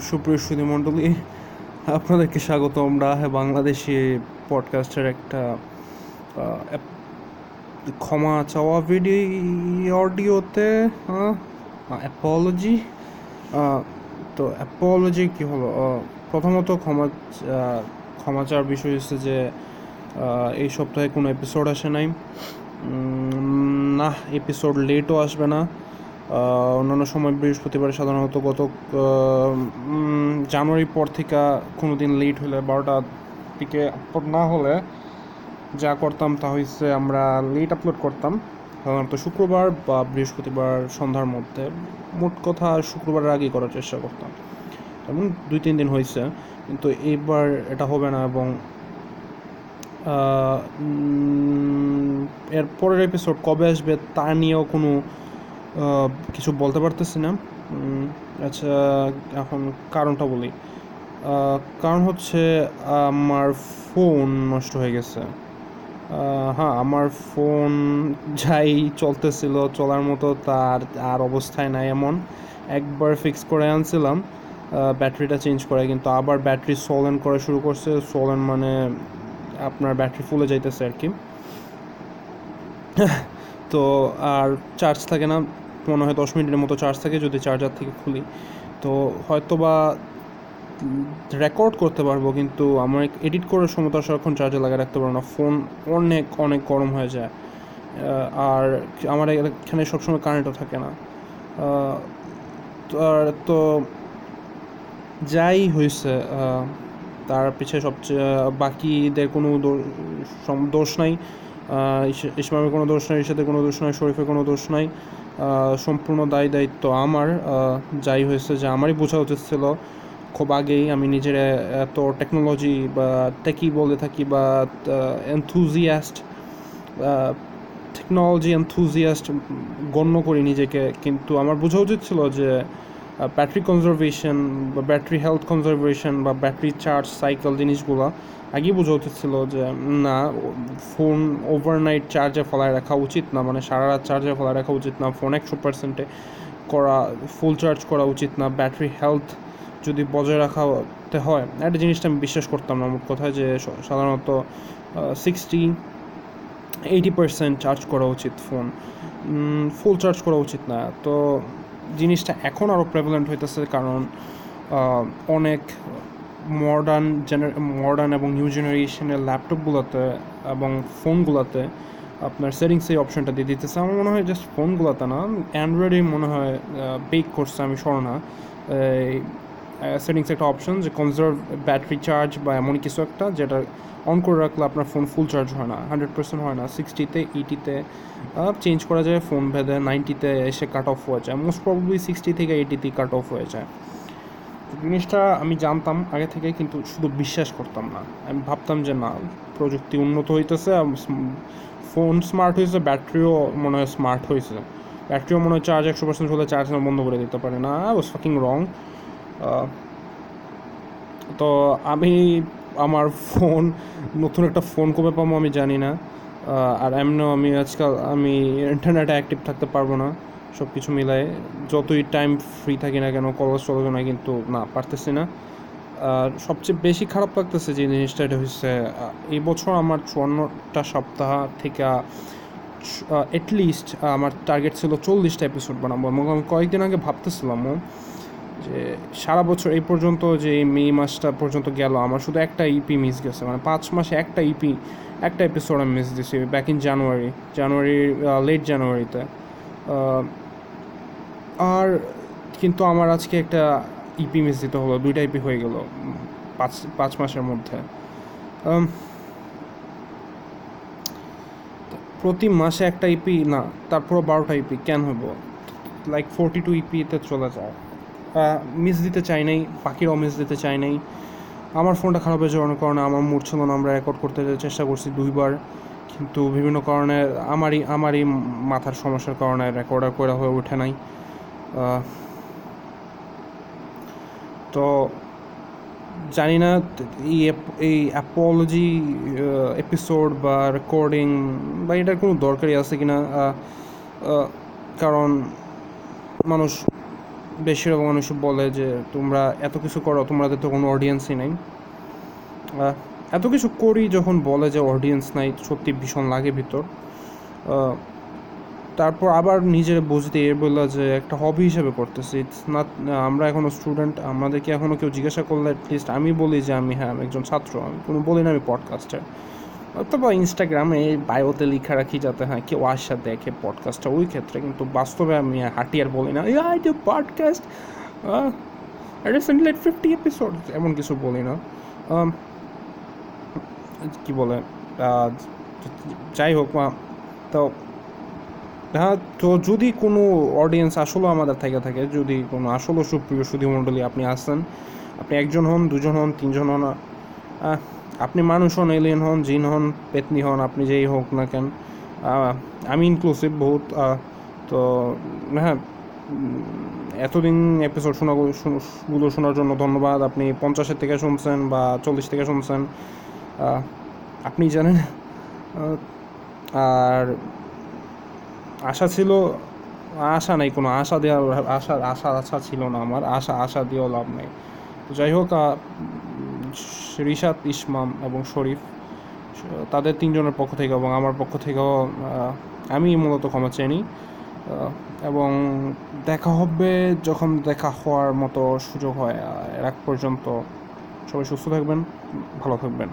সুপ্রিয় সুধী মণ্ডলী আপনাদেরকে স্বাগত। আমরা বাংলাদেশি পডকাস্টের একটা ক্ষমা চাওয়া ভিডিও অডিওতে অ্যাপোলজি তো অ্যাপোলজি কী হলো? প্রথমত ক্ষমা ক্ষমা চাওয়ার বিষয় হচ্ছে যে এই সপ্তাহে কোনো এপিসোড আসে নাই। না এপিসোড লেটও আসবে না। অন্যান্য সময় বৃহস্পতিবার সাধারণত গত জানুয়ারির পর থেকে কোনো দিন লেট হলে বারোটার দিকে আপলোড না হলে যা করতাম তা হচ্ছে আমরা লেট আপলোড করতাম। সাধারণত শুক্রবার বা বৃহস্পতিবার সন্ধ্যার মধ্যে। মোট কথা শুক্রবারের আগেই করার চেষ্টা করতাম। এবং দুই, তিন দিন হয়েছে কিন্তু এইবার এটা হবে না এবং এর পরের এপিসোড কবে আসবে তা নিয়েও কোনো কিছু বলতে পারতেছি না। আচ্ছা এখন কারণটা বলি। কারণ হচ্ছে আমার ফোন নষ্ট হয়ে গেছে। হ্যাঁ আমার ফোন যাই চলতেছিল, চলার মতো তার আর অবস্থায় নাই এমন। একবার ফিক্স করে আনছিলাম ব্যাটারিটা চেঞ্জ করে, কিন্তু আবার ব্যাটারি সোলেন করা শুরু করছে। সোলেন মানে আপনার ব্যাটারি ফুলে যাইতেছে আর কি। তো আর চার্জ থাকে না। মনে হয় দশ মিনিটের মতো চার্জ থাকে যদি চার্জার থেকে খুলি। তো হয়তো বা রেকর্ড করতে পারব কিন্তু আমার এডিট করার সময় সারাক্ষণ চার্জে লাগিয়ে রাখতে পারব না। ফোন অনেক অনেক গরম হয়ে যায়। আর আমার এখানে সবসময় কারেন্টও থাকে না। আর তো যাই হয়েছে তার পিছিয়ে সবচেয়ে বাকিদের কোনো দোষ নাই। ইসমামের কোনো দোষ নাই ইসাদের কোনো দোষ নাই, শরীফের কোনো দোষ নাই। সম্পূর্ণ দায় দায়িত্ব আমার। যাই হয়েছে যে আমারই বোঝা উচিত ছিল। খুব আগেই আমি নিজের এত টেকনোলজি বা টেকি বলে থাকি বা এনথুজিয়াস্ট টেকনোলজি এনথুজিয়াস্ট গণ্য করি নিজেকে। কিন্তু আমার বোঝা উচিত ছিল যে ব্যাটারি কনজারভেশন বা ব্যাটারি হেলথ কনজারভেশন বা ব্যাটারি চার্জ সাইকেল জিনিসগুলো আগেই বোঝা উচিত ছিল যে, না ফোন ওভারনাইট চার্জে ফেলায় রাখা উচিত না মানে সারা রাত চার্জে ফেলায় রাখা উচিত না ফোন একশো পার্সেন্টে করা ফুল চার্জ করা উচিত না ব্যাটারি হেলথ যদি বজায় রাখাতে হয়, একটা জিনিসটা আমি বিশ্বাস করতাম না আমার কথা যে সাধারণত সিক্সটি এইটি পার্সেন্ট চার্জ করা উচিত ফোন ফুল চার্জ করা উচিত না, তো জিনিসটা এখন আরও প্রেভেলেন্ট হইতেছে কারণ অনেক মডার্ন জেনার মডার্ন এবং নিউ জেনারেশনের ল্যাপটপগুলোতে এবং ফোনগুলোতে আপনার সেটিংস এই অপশনটা দিয়ে দিতেছে। আমার মনে হয় জাস্ট ফোনগুলোতে না অ্যান্ড্রয়েডেই মনে হয় বেক করছে, আমি স্মরণা সেটিংস একটা অপশন যে কনজার্ভ ব্যাটারি চার্জ বা এমন কিছু একটা যেটা অন করে রাখলে আপনার ফোন ফুল চার্জ হয় না হান্ড্রেড পার্সেন্ট হয় না। সিক্সটিতে এইটিতে চেঞ্জ করা যায় ফোন ভেদে নাইনটিতে এসে কাট অফ হয়ে যায়। মোস্ট প্রবলি সিক্সটি থেকে এইটিতে কাট অফ হয়ে যায়। জিনিসটা আমি জানতাম আগে থেকে, কিন্তু শুধু বিশ্বাস করতাম না। আমি ভাবতাম যে না, প্রযুক্তি উন্নত হইতেছে ফোন স্মার্ট হয়েছে ব্যাটারিও মনে হয় স্মার্ট হয়েছে ব্যাটারিও মনে হয় চার্জ একশো পার্সেন্ট হলে চার্জ বন্ধ করে দিতে পারে। না ওয়াজ ফাকিং রং তো আমি আমার ফোন, নতুন একটা ফোন কবে পাবো আমি জানি না। আর এমনিও আমি আজকাল, আমি ইন্টারনেটে অ্যাক্টিভ থাকতে পারব না সব কিছু মিলায়ে। যতই টাইম ফ্রি থাকি না কেন কলেজ চলবে না কিন্তু না, পারতেছি না। আর সবচেয়ে বেশি খারাপ লাগতেছে যে জিনিসটা, এটা হচ্ছে এই বছর আমার চুয়ান্নটা সপ্তাহ থেকে অ্যাটলিস্ট আমার টার্গেট ছিল চল্লিশটা এপিসোড বানাবো। এবং আমি কয়েকদিন আগে ভাবতেছিলামও যে সারা বছর এই পর্যন্ত যে মে মাসটা পর্যন্ত গেল, আমার শুধু একটা ইপি মিস গেছে। মানে পাঁচ মাসে একটা ইপি একটা এপিসোড আমি মিস দিছি back in January January late জানুয়ারিতে আর কিন্তু আমার আজকে একটা ইপি মিস দিতে হলো, দুইটা ইপি হয়ে গেল পাঁচ পাঁচ মাসের মধ্যে। প্রতি মাসে একটা ইপি না তারপর বারোটা ইপি কেন হব লাইক ফোরটি টু ইপিতে চলে যায়। মিস দিতে চাই নাই বাকিরাও মিস দিতে চাই নাই। আমার ফোনটা খারাপ হয়ে যাওয়ার কারণে আমার মুড ছিল না আমরা রেকর্ড করতে চেষ্টা করছি দুইবার। কিন্তু বিভিন্ন কারণে আমারই আমারই মাথার সমস্যার কারণে রেকর্ডার করা হয়ে ওঠে নাই। তো জানি না এই এই অ্যাপোলজি এপিসোড বা রেকর্ডিং বা এটার কোনো দরকারই আছে আহ, আহ, কারণ মানুষ বেশিরভাগ মানুষ বলে যে, তোমরা এত কিছু করো, তোমাদের তো কোনো অডিয়েন্সই নেই। এত কিছু করি যখন বলে যে অডিয়েন্স নাই, সত্যি ভীষণ লাগে ভিতর। তারপর আবার নিজের বুঝতে এ বলল যে, একটা হবি হিসেবে করতেছি। ইটস নট আমরা এখনও স্টুডেন্ট আমাদেরকে এখনও কেউ জিজ্ঞাসা করলে অ্যাটলিস্ট আমি বলি যে, আমি হ্যাঁ আমি একজন ছাত্র, আমি কোনো বলি না আমি পডকাস্টার অথবা ইনস্টাগ্রামে বায়োতে লিখা রাখি যাতে হ্যাঁ কেউ আসা দেখে পডকাস্টটা ওই ক্ষেত্রে, কিন্তু বাস্তবে আমি হাঁটি আর বলি না। I do podcast recently fifty episode এমন কিছু বলি না। কি বলে যাই হোক তো হ্যাঁ তো যদি কোনো অডিয়েন্স আসলেও আমাদের থেকে থাকে, যদি কোনো আসলেও সুপ্রিয় সুধী মণ্ডলী আপনি আসেন, আপনি একজন হন, দুজন হন, তিনজন হন আপনি মানুষ হন এলিয়েন হন, জিন হন, পেতনি হন, আপনি যেই হোক না কেন আমি ইনক্লুসিভ বহুত তো হ্যাঁ এতদিন এপিসোড শোনা গুলো শোনার জন্য ধন্যবাদ। আপনি পঞ্চাশের থেকে শুনছেন বা চল্লিশ থেকে শুনছেন আপনি জানেন আর আশা ছিল, আশা নেই কোনো, আশা দেওয়ার আশা আশা আশা ছিল না আমার, আশা আশা দিয়েও লাভ নেই। যাই হোক রিশাদ, ইসমাম এবং শরীফ, তাদের তিনজনের পক্ষ থেকে এবং আমার পক্ষ থেকেও আমি মূলত ক্ষমা চাইনি এবং দেখা হবে, যখন দেখা হওয়ার মতো সুযোগ হয় এক পর্যন্ত সবাই সুস্থ থাকবেন, ভালো থাকবেন।